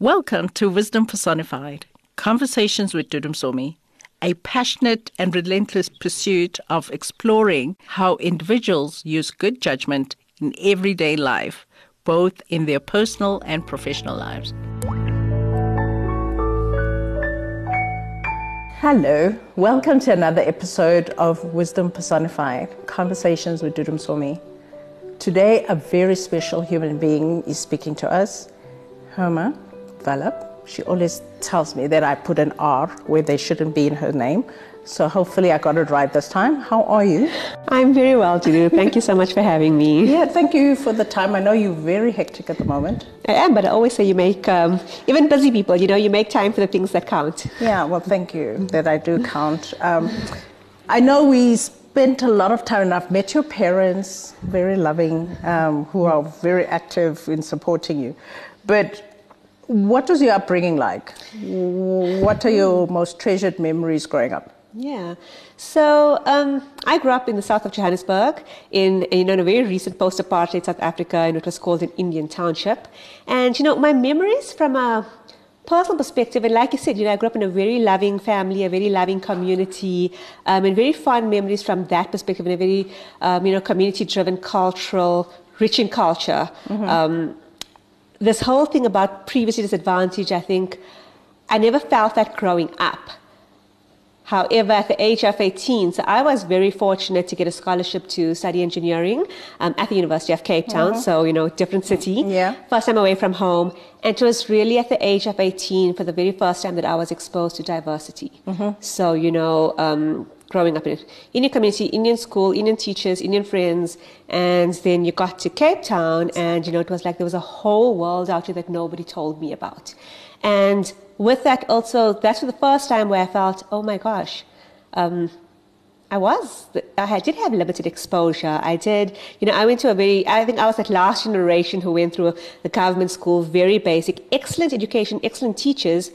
Welcome to Wisdom Personified Conversations with Dudu Msomi, a passionate and relentless pursuit of exploring how individuals use good judgment in everyday life, both in their personal and professional lives. Hello, welcome to another episode of Wisdom Personified Conversations with Dudu Msomi. Today, a very special human being is speaking to us, Herma Vallabh. She always tells me that I put an R where there shouldn't be in her name. So hopefully I got it right this time. How are you? I'm very well, Dudu. Thank you so much for having me. Yeah, thank you for the time. I know you're very hectic at the moment. I am, but I always say you make, um, even busy people, you know, you make time for the things that count. Yeah, well, thank you that I do count. Um, I know we spent a lot of time, and I've met your parents, very loving, um, who are very active in supporting you. But what was your upbringing like? What are your most treasured memories growing up? Yeah. So um, I grew up in the south of Johannesburg in, you know, in a very recent post-apartheid South Africa, and it was called an Indian township. And, you know, my memories from a personal perspective, and like you said, you know, I grew up in a very loving family, a very loving community, um, and very fond memories from that perspective, in a very, um, you know, community-driven, cultural, rich in culture. Mm-hmm. Um, this whole thing about previously disadvantaged, I think I never felt that growing up. However, at the age of 18, so I was very fortunate to get a scholarship to study engineering um, at the University of Cape Town. Mm-hmm. So, you know, different city. Yeah. First time away from home. And it was really at the age of 18 for the very first time that I was exposed to diversity. Mm-hmm. So, you know, um, growing up in an Indian community, Indian school, Indian teachers, Indian friends, and then you got to Cape Town, and you know it was like there was a whole world out there that nobody told me about. And with that, also that's the first time where I felt, oh my gosh, um, I was, I did have limited exposure. I did, you know, I went to a very, I think I was that last generation who went through the government school, very basic, excellent education, excellent teachers,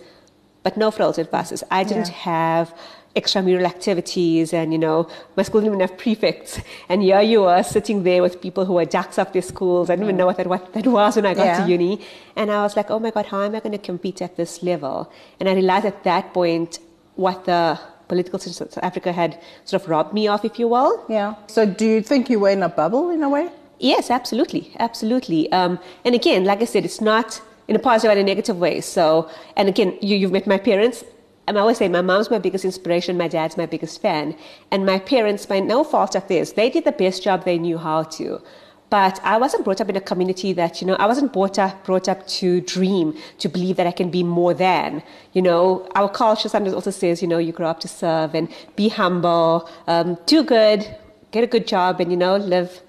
but no frills and fusses. I didn't yeah. have extramural activities and you know my school didn't even have prefects. And here you are sitting there with people who are jacks up their schools. I didn't even know what that, what that was when I got yeah. to uni. And I was like oh my god how am I going to compete at this level? And I realized at that point what the political system of South Africa had sort of robbed me of if you will. Yeah. So do you think you were in a bubble in a way? Yes absolutely. Absolutely. Um, and again like I said it's not in a positive and a negative way. So, and again, you, you've met my parents. I'm always saying my mom's my biggest inspiration, my dad's my biggest fan. And my parents, by no fault of theirs, they did the best job they knew how to. But I wasn't brought up in a community that, you know, I wasn't brought up, brought up to dream, to believe that I can be more than. You know, our culture sometimes also says, you know, you grow up to serve and be humble, um, do good, get a good job, and, you know, live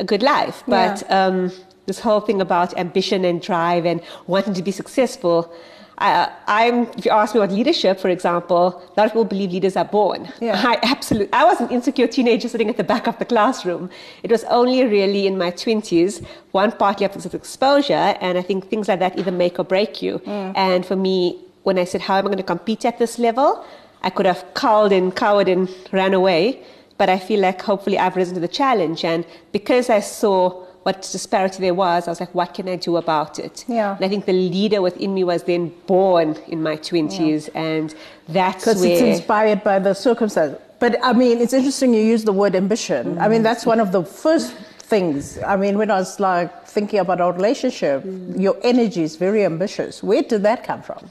a good life. But yeah. um, this whole thing about ambition and drive and wanting to be successful, uh, I'm, if you ask me about leadership, for example, a lot of people believe leaders are born. Yeah. I absolutely, I was an insecure teenager sitting at the back of the classroom. It was only really in my 20s, one partly after this exposure, and I think things like that either make or break you. Mm. And for me, when I said, how am I going to compete at this level? I could have called and cowered and ran away, but I feel like hopefully I've risen to the challenge. And because I saw what disparity there was, I was like, what can I do about it? Yeah. And I think the leader within me was then born in my 20s, yeah. and that's Because it's inspired by the circumstance. But I mean, it's interesting you use the word ambition. Mm-hmm. I mean, that's one of the first things. I mean, when I was like thinking about our relationship, mm-hmm. your energy is very ambitious. Where did that come from?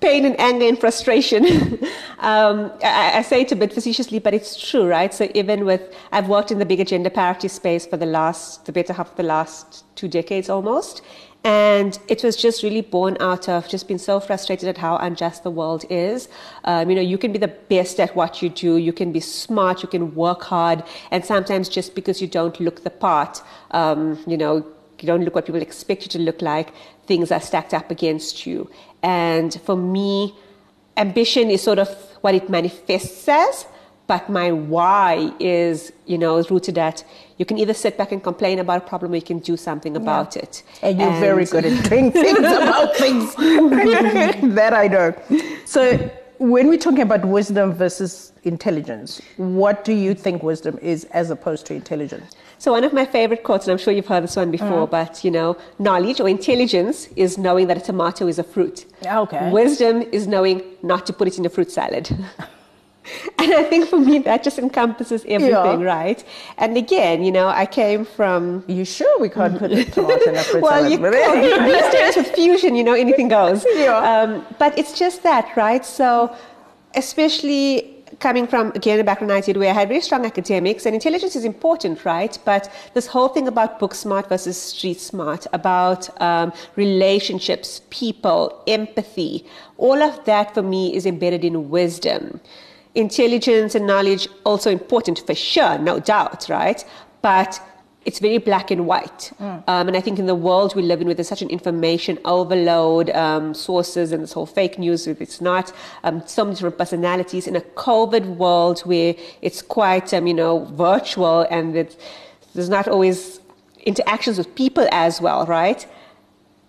Pain and anger and frustration. um, I, I, say it a bit facetiously, but it's true, right? So even with, I've worked in the bigger gender parity space for the last, the better half of the last two decades almost. And it was just really born out of just being so frustrated at how unjust the world is. Um, you know, you can be the best at what you do, you can be smart, you can work hard, and sometimes just because you don't look the part, um, you know, you don't look what people expect you to look like, things are stacked up against you. And for me, ambition is sort of what it manifests as, but my why is, you know, rooted at you can either sit back and complain about a problem or you can do something about yeah. it. And you're and very good at doing things about things. that I know. So when we're talking about wisdom versus intelligence, what do you think wisdom is as opposed to intelligence? So one of my favorite quotes, and I'm sure you've heard this one before, Mm. but you know, knowledge or intelligence is knowing that a tomato is a fruit. Okay. Wisdom is knowing not to put it in a fruit salad. and I think for me that just encompasses everything, Yeah. right? And again, you know, I came from You sure we can't put a tomato in a fruit well, salad? you can. These days with fusion, you know, anything goes. Yeah. Um, but it's just that, right? So, especially coming from again a background I did where I had very strong academics and intelligence is important, right? But this whole thing about book smart versus street smart, about um, relationships, people, empathy, all of that for me is embedded in wisdom. Intelligence and knowledge also important for sure, no doubt, right? But it's very black and white. Um, and I think in the world we live in, where there's such an information overload, um, sources and this whole fake news, if it's not, um, so many different personalities in a COVID world where it's quite, um, you know, virtual and it's, there's not always interactions with people as well, right?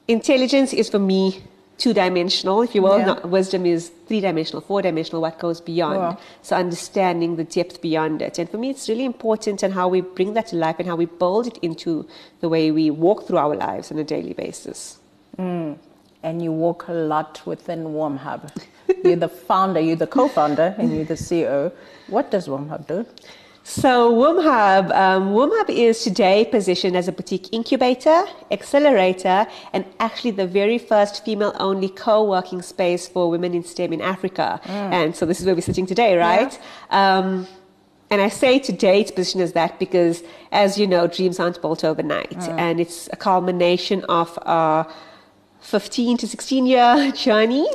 Intelligence is for me two dimensional, if you will. Yeah. Not, wisdom is three dimensional, four dimensional, what goes beyond. Wow. So understanding the depth beyond it. And for me, it's really important and how we bring that to life and how we build it into the way we walk through our lives on a daily basis. Mm. and you work a lot within WomHub. you're the founder, you're the co-founder, and you're the CEO. What does WomHub do? So WomHub, um, WomHub is today positioned as a boutique incubator, accelerator, and actually the very first female-only co-working space for women in STEM in Africa. And so this is where we're sitting today, right? Um, and I say today it's positioned as that because, as you know, dreams aren't built overnight, and it's a culmination of our 15 to 16 year journey.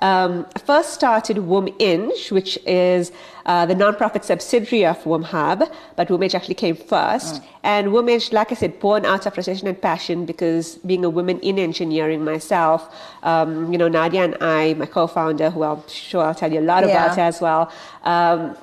Um, I first started WomEng, which is uh, the nonprofit subsidiary of WomHub, but WomEng actually came first. And WomEng, like I said, born out of frustration and passion because being a woman in engineering myself, um, you know, Nadia and I, my co-founder, who I'm sure I'll tell you a lot Yeah. about as well, um,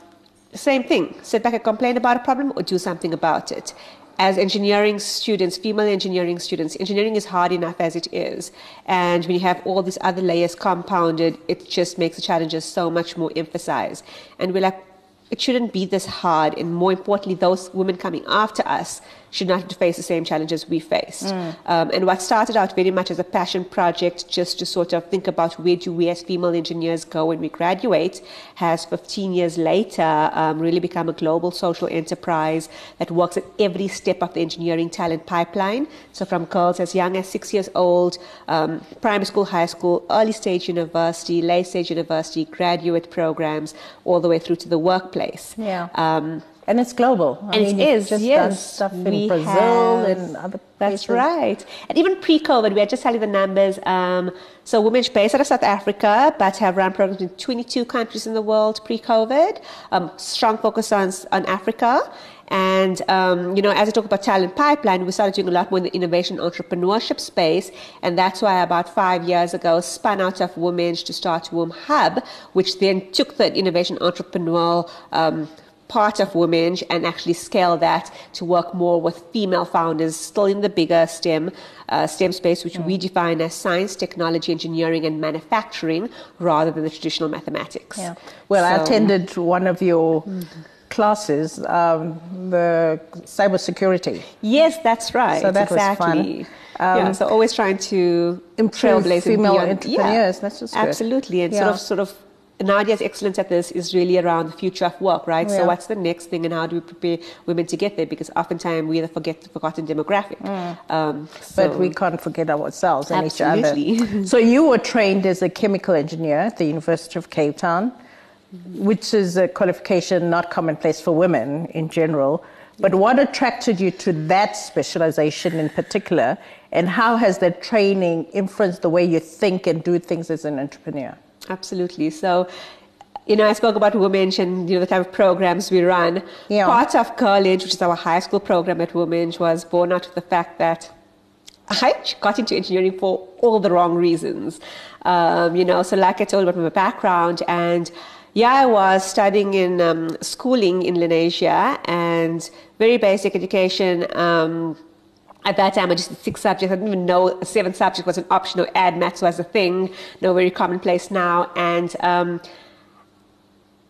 same thing. Sit back and complain about a problem or do something about it. As engineering students, female engineering students, engineering is hard enough as it is. And when you have all these other layers compounded, it just makes the challenges so much more emphasized. And we're like, it shouldn't be this hard. And more importantly, those women coming after us should not have to face the same challenges we faced. Um, and what started out very much as a passion project, just to sort of think about where do we as female engineers go when we graduate, has 15 years later um, really become a global social enterprise that works at every step of the engineering talent pipeline. So from girls as young as six years old, um, primary school, high school, early stage university, late stage university, graduate programs, all the way through to the workplace. Yeah. And it's global. I and mean, it you've just yes. stuff in We Brazil have- and other That's places. right. And even pre-COVID, we are just telling the numbers. Um, so women based out of South Africa, but have run programs in 22 countries in the world pre-COVID. Um, strong focus on, on Africa. And, um, you know, as I talk about talent pipeline, we started doing a lot more in the innovation entrepreneurship space. And that's why about five years ago, spun out of Women's to start WomHub, which then took the innovation entrepreneurial um, part of WomEng and actually scale that to work more with female founders, still in the bigger STEM uh, STEM space, which we define as science, technology, engineering, and manufacturing, rather than the traditional mathematics. Yeah. Well, I attended one of your classes, um, the cybersecurity. Yes, that's right. So that was fun. exactly. yeah, so always trying to Improve female entrepreneurs, Yeah, that's just good. absolutely, and Yeah. sort of, sort of. Nadia's excellence at this is really around the future of work, right? Yeah. So, what's the next thing, and how do we prepare women to get there? Because oftentimes we forget the forgotten demographic. Um, Mm. But we can't forget ourselves and each Absolutely. other. So you were trained as a chemical engineer at the University of Cape Town, which is a qualification not commonplace for women in general. But what attracted you to that specialization in particular, and how has that training influenced the way you think and do things as an entrepreneur? Absolutely. So, you know, I spoke about WomEng and you know the type of programs we run. Yeah. Part of college, which is our high school program at WomEng, was born out of the fact that I got into engineering for all the wrong reasons. Um, you know, so like I told about my background, and yeah, I was studying in um, schooling in Lenasia and very basic education. Um, at that time, I just did six subjects. I didn't even know a seventh subject was an optional. add maths was a thing. No, very commonplace now. And um,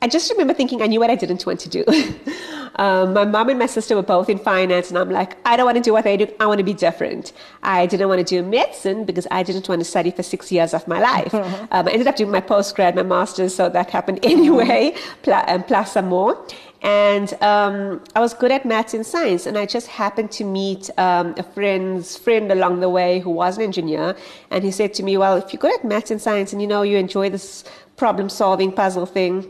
I just remember thinking I knew what I didn't want to do. um, my mom and my sister were both in finance, and I'm like, I don't want to do what they do. I want to be different. I didn't want to do medicine because I didn't want to study for six years of my life. um, I ended up doing my postgrad, my master's, so that happened anyway, plus, um, plus some more. And um, I was good at maths and science, and I just happened to meet um, a friend's friend along the way who was an engineer, and he said to me, "Well, if you're good at maths and science, and you know you enjoy this problem-solving puzzle thing,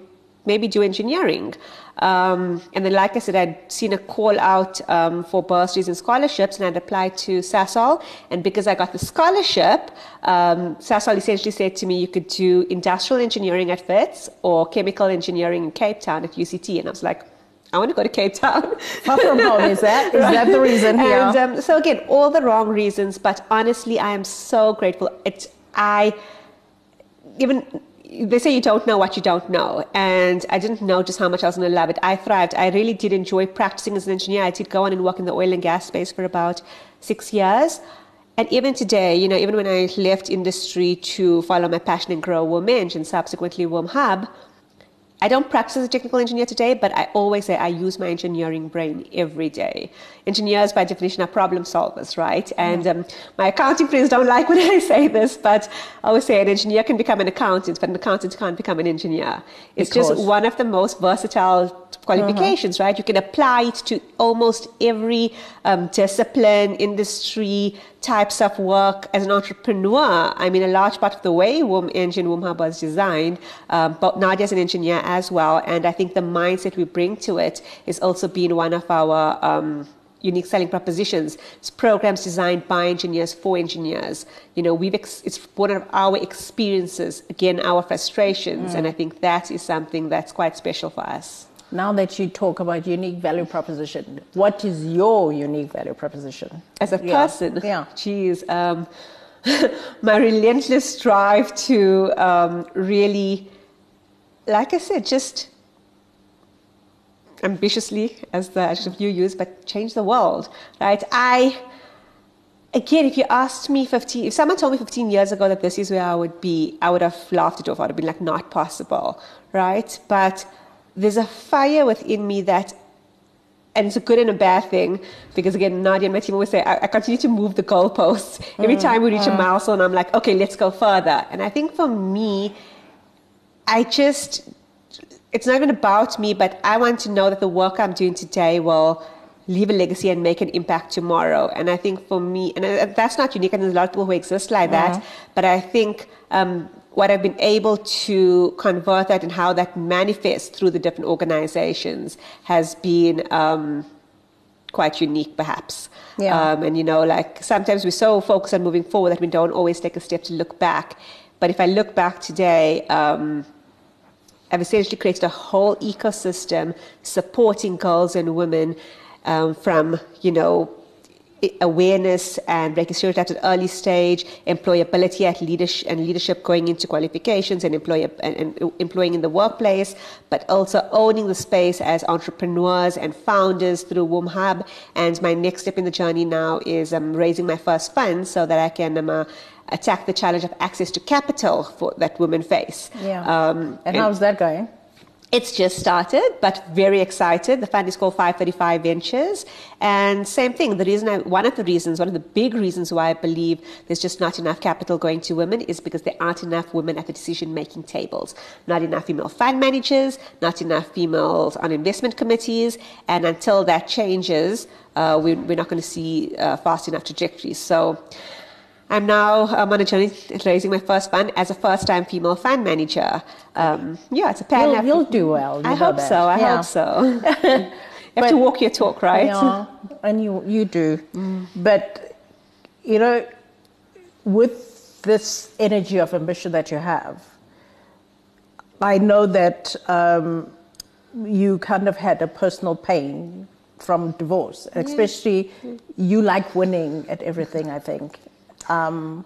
maybe do engineering. Um, and then, like I said, I'd seen a call out um, for bursaries and scholarships, and I'd applied to Sasol. And because I got the scholarship, um, Sasol essentially said to me, you could do industrial engineering at Wits or chemical engineering in Cape Town at UCT. And I was like, I want to go to Cape Town. Far from home, is that? Is right. that the reason here? And um, so again, all the wrong reasons, but honestly, I am so grateful. It, I even they say you don't know what you don't know. And I didn't know just how much I was going to love it. I thrived. I really did enjoy practicing as an engineer. I did go on and work in the oil and gas space for about six years. And even today, you know, even when I left industry to follow my passion and grow WomEng and subsequently WomHub, I don't practice as a technical engineer today, but I always say I use my engineering brain every day. Engineers, by definition, are problem solvers, right? And um, my accounting friends don't like when I say this, but I always say an engineer can become an accountant, but an accountant can't become an engineer. It's just one of the most versatile qualifications, uh-huh. right? You can apply it to almost every um, discipline, industry, types of work as an entrepreneur. I mean, a large part of the way WomEng, Womb Hub was designed, um, but Nadia is an engineer as well. And I think the mindset we bring to it is also being one of our um, unique selling propositions. It's programs designed by engineers for engineers. You know, we've ex- it's one of our experiences, again, our frustrations. Mm. And I think that is something that's quite special for us. Now that you talk about unique value proposition, what is your unique value proposition? As a person, yeah, geez, um, my relentless drive to um, really, like I said, just ambitiously, as the adjective you use, but change the world, right? I, again, if you asked me 15, if someone told me 15 years ago that this is where I would be, I would have laughed it off. I would have been like, not possible, right? But there's a fire within me that and it's a good and a bad thing because again Nadia and my team always say I, I continue to move the goalposts every mm, time we reach a milestone I'm like okay let's go further and I think for me I just it's not even about me but I want to know that the work I'm doing today will leave a legacy and make an impact tomorrow and I think for me and uh, that's not unique and there's a lot of people who exist like that mm-hmm. but I think um, what I've been able to convert that and how that manifests through the different organizations has been um, quite unique, perhaps. Yeah. Um, and you know, like sometimes we're so focused on moving forward that we don't always take a step to look back. But if I look back today, um, I've essentially created a whole ecosystem supporting girls and women um, from, you know, awareness and breaking stereotypes at early stage, employability at leadership and leadership going into qualifications and, employ, and, and, employing in the workplace, but also owning the space as entrepreneurs and founders through WomHub. And my next step in the journey now is um, raising my first fund so that I can um, uh, attack the challenge of access to capital for, that women face. Yeah. Um, and, how's that going? It's just started, but very excited. The fund is called 535 Ventures. And same thing, the reason I, one of the reasons, one of the big reasons why I believe there's just not enough capital going to women is because there aren't enough women at the decision making tables. Not enough female fund managers, not enough females on investment committees. And until that changes, uh, we, are not going to see uh, fast enough trajectories. So, I'm now um, on a journey raising my first fund as a first-time female fund manager. Um, yeah, it's a pan. You'll, you'll do well. I hope so. I yeah. hope so. you have but, to walk your talk, right? Yeah, and you you do. Mm. But you know, with this energy of ambition that you have, I know that um, you kind of had a personal pain from divorce, especially you like winning at everything. I think, um,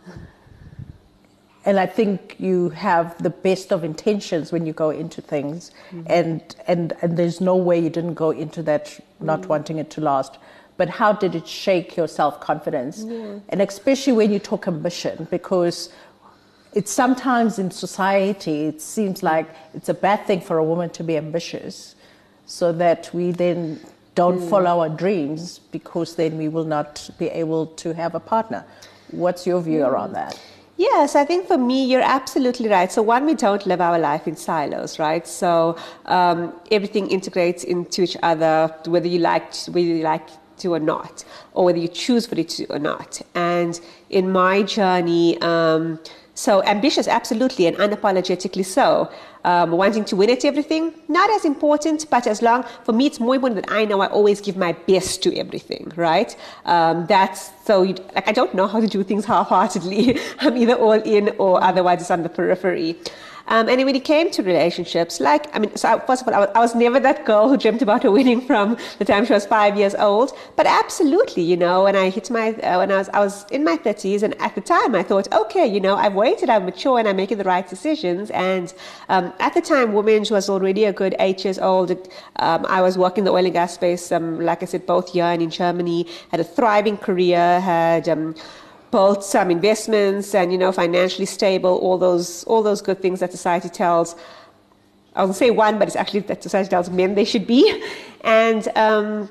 and I think you have the best of intentions when you go into things, mm-hmm. and, and and there's no way you didn't go into that not mm-hmm. wanting it to last. But how did it shake your self confidence? Yeah. And especially when you talk ambition, because it's sometimes in society, it seems like it's a bad thing for a woman to be ambitious, so that we then don't Hmm. follow our dreams because then we will not be able to have a partner. What's your view Hmm. around that? Yes, I think for me, you're absolutely right. So, one, we don't live our life in silos, right? So, um, everything integrates into each other, whether you like whether you like to or not, or whether you choose for it to or not. And in my journey, um, so ambitious, absolutely, and unapologetically so. Um, wanting to win at everything, not as important, but as long, for me, it's more important that I know I always give my best to everything, right? Um, that's so, like, I don't know how to do things half heartedly. I'm either all in or otherwise it's on the periphery. Um, and when it came to relationships, like, I mean, so I, first of all, I was, I was never that girl who dreamt about her winning from the time she was five years old. But absolutely, you know, when I hit my, uh, when I was, I was in my 30s, and at the time I thought, okay, you know, I've waited, I'm mature, and I'm making the right decisions. And um, at the time, Women's was already a good eight years old. Um, I was working in the oil and gas space, um, like I said, both here and in Germany, had a thriving career, had, built some investments and you know financially stable all those all those good things that society tells. I won't say one but it's actually that society tells men they should be. And um,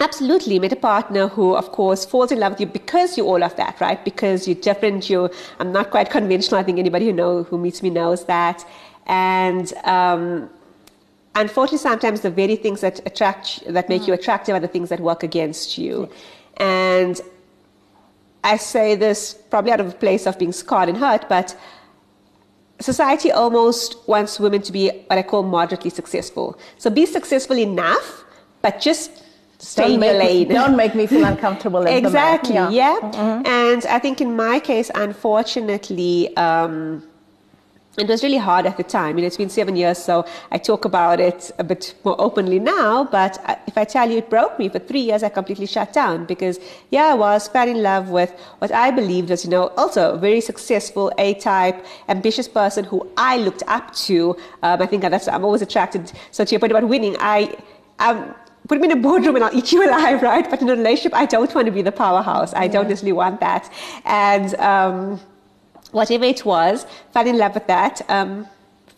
absolutely met a partner who of course falls in love with you because you're all of that right? Because you're different you i'm not quite conventional. I think anybody who know who meets me knows that. And um, unfortunately sometimes the very things that attract that make you attractive are the things that work against you. And I say this probably out of a place of being scarred and hurt, but society almost wants women to be what I call moderately successful. So be successful enough, but just stay Don't in your make, me, don't make me feel uncomfortable. as the man. exactly, yeah. Mm-hmm. And I think in my case, unfortunately, um, it was really hard at the time. You know, it's been seven years, so I talk about it a bit more openly now. But if I tell you it broke me, for three years I completely shut down because, yeah, I was fell in love with what I believed was, you know, also a very successful, A-type, ambitious person who I looked up to. Um, I think that's I'm always attracted. So to your point about winning, I, um, put me in a boardroom and I'll eat you alive, right? But in a relationship, I don't want to be the powerhouse. I don't necessarily want that. And um, whatever it was, fell in love with that. Um,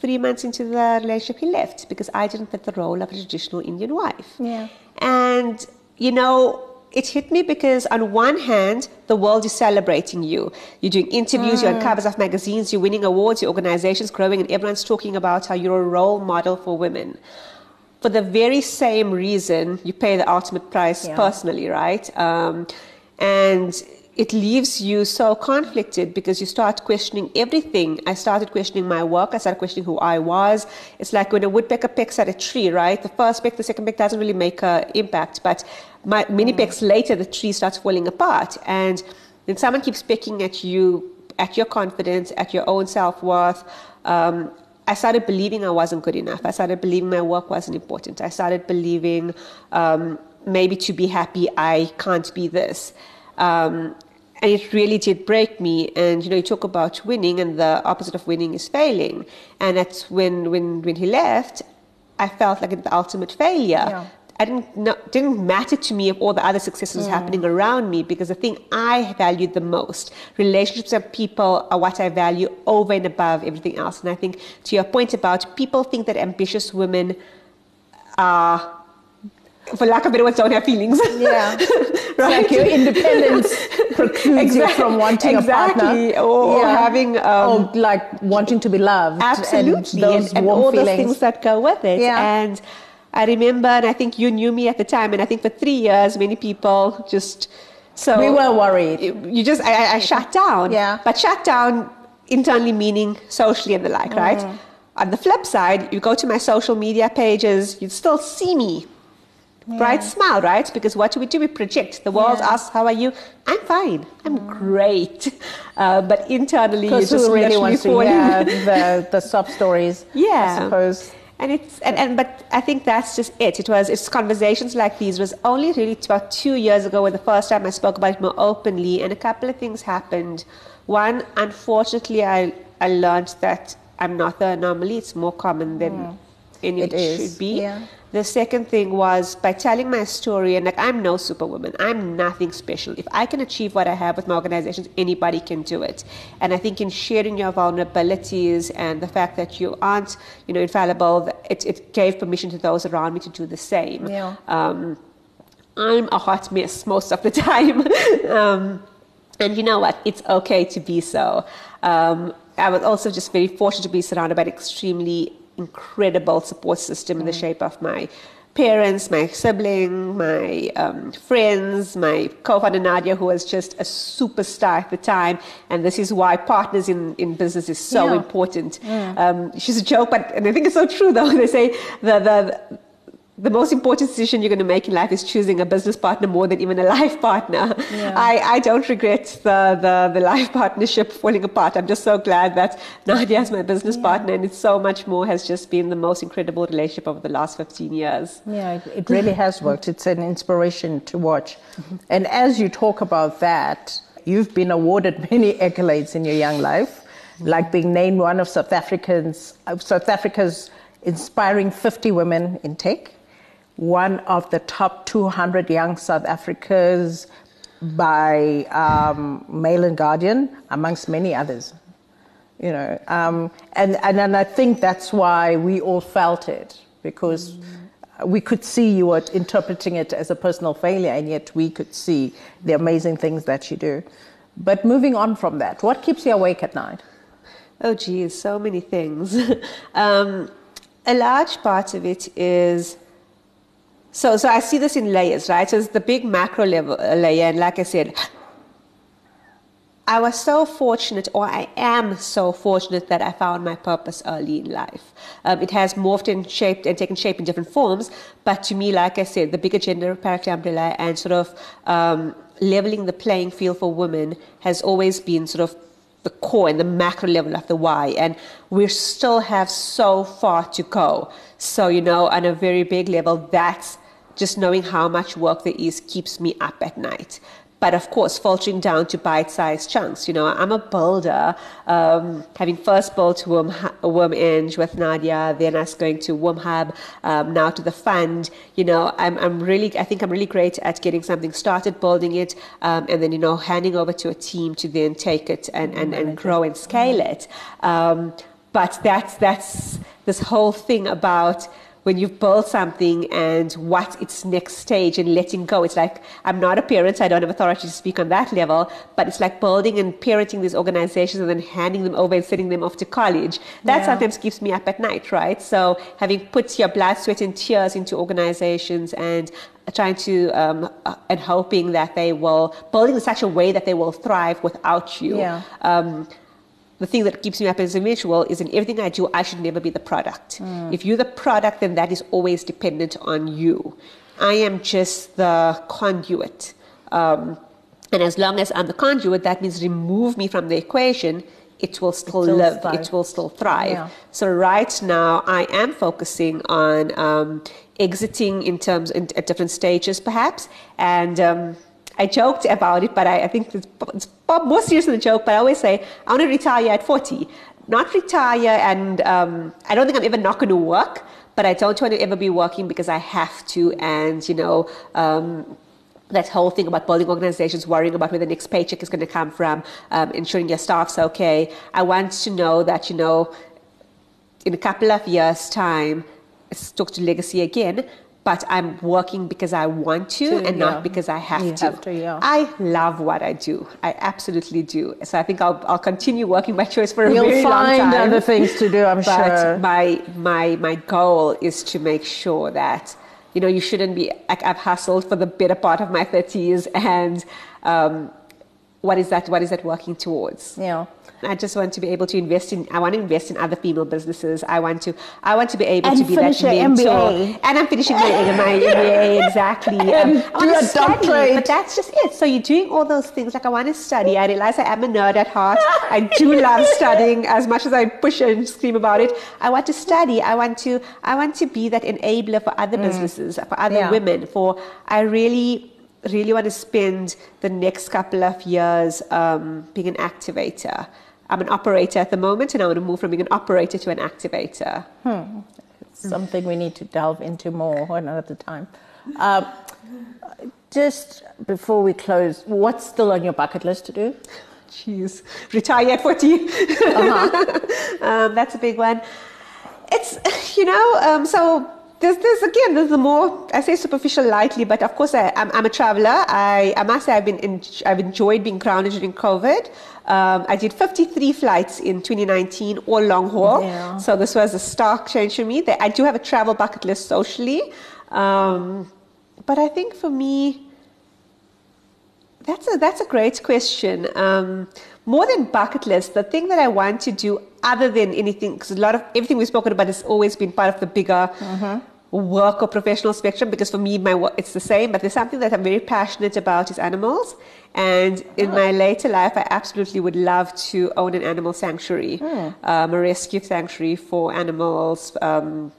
three months into the relationship, he left because I didn't fit the role of a traditional Indian wife. Yeah. And, you know, it hit me because on one hand, the world is celebrating you. You're doing interviews, you're on covers of magazines, you're winning awards, your organization's growing, and everyone's talking about how you're a role model for women. For the very same reason, you pay the ultimate price Yeah. personally, right? Um, and it leaves you so conflicted because you start questioning everything. I started questioning my work. I started questioning who I was. It's like when a woodpecker pecks at a tree, right? The first peck, the second peck doesn't really make an impact, but my, many pecks later, the tree starts falling apart. And then someone keeps pecking at you, at your confidence, at your own self worth. Um, I started believing I wasn't good enough. I started believing my work wasn't important. I started believing um, maybe to be happy, I can't be this. Um, and it really did break me. And you know, you talk about winning, and the opposite of winning is failing. And that's when, when, when he left, I felt like the ultimate failure. Yeah. I didn't know, didn't matter to me if all the other successes was happening around me because the thing I valued the most, relationships and people are what I value over and above everything else. And I think to your point about people think that ambitious women are, for lack of better words, don't have feelings. Yeah. Right. like your independence precludes you from wanting a partner. exactly, or having, um, or like wanting to be loved. Absolutely, And and, and all feelings. those things that go with it. Yeah. And I remember, and I think you knew me at the time, and I think for three years, many people just so we were worried. you just I, I- shut down. Yeah. But shut down internally meaning socially and the like, right? Mm. On the flip side, you go to my social media pages, you'd still see me. Bright smile, right? Because what do we do? We project. The world Yeah. Mm. asks, "How are you?" I'm fine. I'm great. Uh, but internally, you just really wants to hear the, the sob stories? Yeah. I suppose. And it's and, and but I think that's just it. It was it's conversations like these was only really about two years ago when the first time I spoke about it more openly and a couple of things happened. One, unfortunately I I learned that I'm not the anomaly, it's more common than any It is, should be. yeah. The second thing was by telling my story, and like I'm no superwoman, I'm nothing special. If I can achieve what I have with my organizations, anybody can do it. And I think in sharing your vulnerabilities and the fact that you aren't, you know, infallible, it, it gave permission to those around me to do the same. Yeah. Um, I'm a hot mess most of the time. um, and you know what? It's okay to be so. Um, I was also just very fortunate to be surrounded by extremely incredible support system in the shape of my parents, my sibling, my um, friends, my co-founder Nadia, who was just a superstar at the time. And this is why partners in, in business is so Yeah. important. Um, she's a joke, but and I think it's so true though. They say the, the, the most important decision you're going to make in life is choosing a business partner more than even a life partner. Yeah. I, I don't regret the, the, the life partnership falling apart. I'm just so glad that Nadia is my business partner, and it's so much more has just been the most incredible relationship over the last 15 years. Yeah, it, it really has worked. It's an inspiration to watch. And as you talk about that, you've been awarded many accolades in your young life, like being named one of South Africans of South Africa's inspiring 50 women in tech, one of the top 200 young South Africans by um, Mail and Guardian, amongst many others you know um, and, and and i think that's why we all felt it because we could see you were interpreting it as a personal failure and yet we could see the amazing things that you do but moving on from that what keeps you awake at night Oh, geez, so many things. um, a large part of it is so. So I see this in layers, right? So it's the big macro level uh, layer, and like I said, I was so fortunate, or I am so fortunate, that I found my purpose early in life. Um, it has morphed and shaped and taken shape in different forms, but to me, like I said, the bigger gender parity umbrella and sort of um, leveling the playing field for women has always been sort of the core and the macro level of the why. And we still have so far to go. So, you know, on a very big level, that's just knowing how much work there is keeps me up at night. But of course, faltering down to bite-sized chunks. You know, I'm a builder. Um, having first built Worm, WomEng with Nadia, then us going to WomHub, um, now to the fund. You know, I'm, I'm really, I think I'm really great at getting something started, building it, um, and then you know, handing over to a team to then take it and, and, and grow and scale it. Um, but that's that's this whole thing about when you've built something and what its next stage and letting go. It's like I'm not a parent, I don't have authority to speak on that level, but it's like building and parenting these organizations and then handing them over and sending them off to college. That Yeah. sometimes keeps me up at night, right? So having put your blood, sweat, and tears into organizations and trying to um, uh, and hoping that they will building in such a way that they will thrive without you. Yeah. Um, the thing that keeps me up as a individual is in everything I do, I should never be the product. If you're the product, then that is always dependent on you. I am just the conduit. Um, and as long as I'm the conduit, that means remove me from the equation, it will still, still live, thrive. it will still thrive. Yeah. So right now, I am focusing on um, exiting in terms in, at different stages, perhaps, and. Um, I joked about it, but I, I think it's, it's more serious than a joke. But I always say I want to retire at 40, not retire, and um, I don't think I'm ever not going to work, but I don't want to ever be working because I have to, and you know. Um, that whole thing about building organizations, worrying about where the next paycheck is going to come from, um, ensuring your staff's okay. I want to know that, you know, in a couple of years' time, it's talk to legacy again, but I'm working because I want to, To, and yeah. not because I have You to. have to, yeah. I love what I do. I absolutely do. So I think I'll, I'll continue working by choice for a you'll very long find time. other things to do i'm but sure my my my goal is to make sure that you know you shouldn't be like I've hustled for the better part of my 30s and um, what is that what is that working towards yeah I just want to be able to invest in. I want to invest in other female businesses. I want to. I want to be able And to be that mentor. MBA. And I'm finishing my, my MBA exactly. Um, I want to a study, doctorate. but that's just it. So you're doing all those things. Like I want to study. I realize I am a nerd at heart. I do love studying as much as I push and scream about it. I want to study. I want to. I want to be that enabler for other businesses, for other Yeah. women. For I really really want to spend the next couple of years um, being an activator. I'm an operator at the moment, and I want to move from being an operator to an activator. Hmm. something we need to delve into more another time. Um, just before we close, what's still on your bucket list to do? Jeez, retire at 40. Uh-huh. um, that's a big one. It's, you know, um, so there's, there's again, there's a more, I say superficial lightly, but of course I, am I'm, I'm a traveler. I, I must say I've, been in, I've enjoyed being grounded during COVID. Um, I did 53 flights in 2019, all long haul. Yeah. So this was a stark change for me. I do have a travel bucket list socially. Um, but I think for me, that's a, that's a great question. Um, more than bucket list, the thing that I want to do other than anything, because a lot of everything we've spoken about has always been part of the bigger mm-hmm. Work or professional spectrum. Because for me, my work, it's the same. But there's something that I'm very passionate about is animals. And in my later life, I absolutely would love to own an animal sanctuary, mm. um, a rescue sanctuary for animals. Um,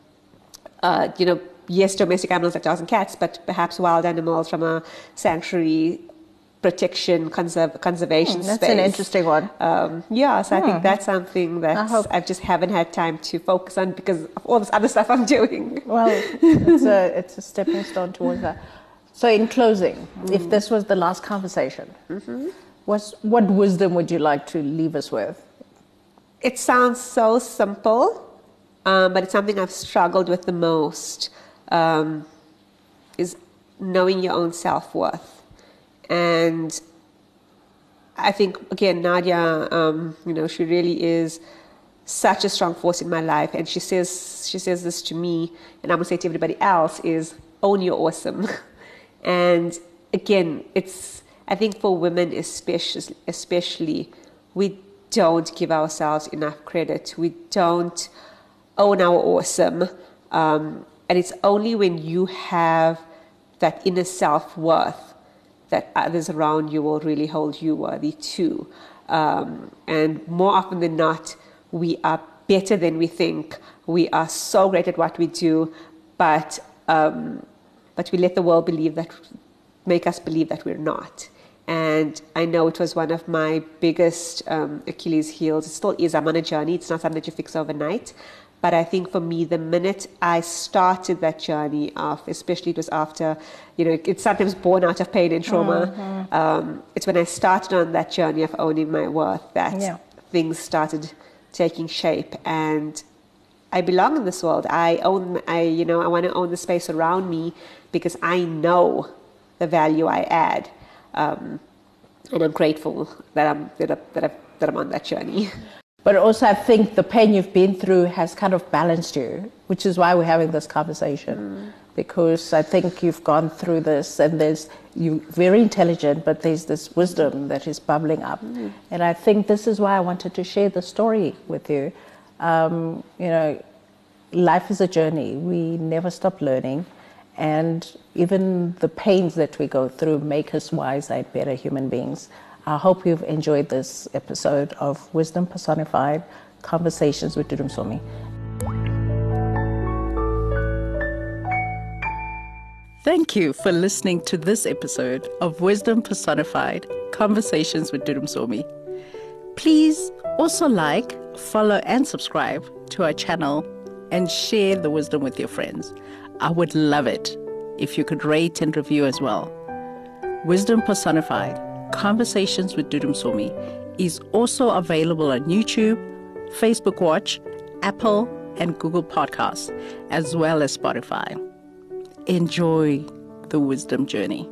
uh, you know, yes, domestic animals like dogs and cats, but perhaps wild animals from a sanctuary protection conserv- conservation mm, that's space. an interesting one. Um, yeah, so I think hmm. that's something that I, I, just haven't had time to focus on because of all this other stuff I'm doing. Well, it's a, it's a stepping stone towards that. So, in closing, mm. if this was the last conversation, mm-hmm. what's, what wisdom would you like to leave us with? It sounds so simple, um, but it's something I've struggled with the most. Um, is knowing your own self worth and I think again, Nadia, um, you know, she really is such a strong force in my life, and she says she says this to me, and I'm gonna say to everybody else is own your awesome. and again, it's I think for women especially, especially we don't give ourselves enough credit. We don't own our awesome, um, and it's only when you have that inner self worth that others around you will really hold you worthy too. Um, and more often than not, we are better than we think. We are so great at what we do, but um, but we let the world believe that, make us believe that we're not. And I know it was one of my biggest um, Achilles' heels. It still is. I'm on a journey. It's not something that you fix overnight. But I think for me, the minute I started that journey of, especially it was after, you know, it's sometimes born out of pain and trauma. Mm-hmm. Um, it's when I started on that journey of owning my worth that yeah. things started taking shape and I belong in this world. I own, I, you know, I want to own the space around me because I know the value I add. Um, and I'm grateful that I'm, that, I, that, I, that I'm on that journey. But also, I think the pain you've been through has kind of balanced you, which is why we're having this conversation. Mm. Because I think you've gone through this, and there's you're very intelligent, but there's this wisdom that is bubbling up. Mm. And I think this is why I wanted to share the story with you. Um, you know, life is a journey. We never stop learning, and even the pains that we go through make us wiser and better human beings. I hope you've enjoyed this episode of Wisdom Personified Conversations with Dudu Msomi. Thank you for listening to this episode of Wisdom Personified Conversations with Dudu Msomi. Please also like, follow, and subscribe to our channel and share the wisdom with your friends. I would love it if you could rate and review as well. Wisdom Personified Conversations with Dudu Msomi is also available on YouTube, Facebook Watch, Apple, and Google Podcasts, as well as Spotify. Enjoy the wisdom journey.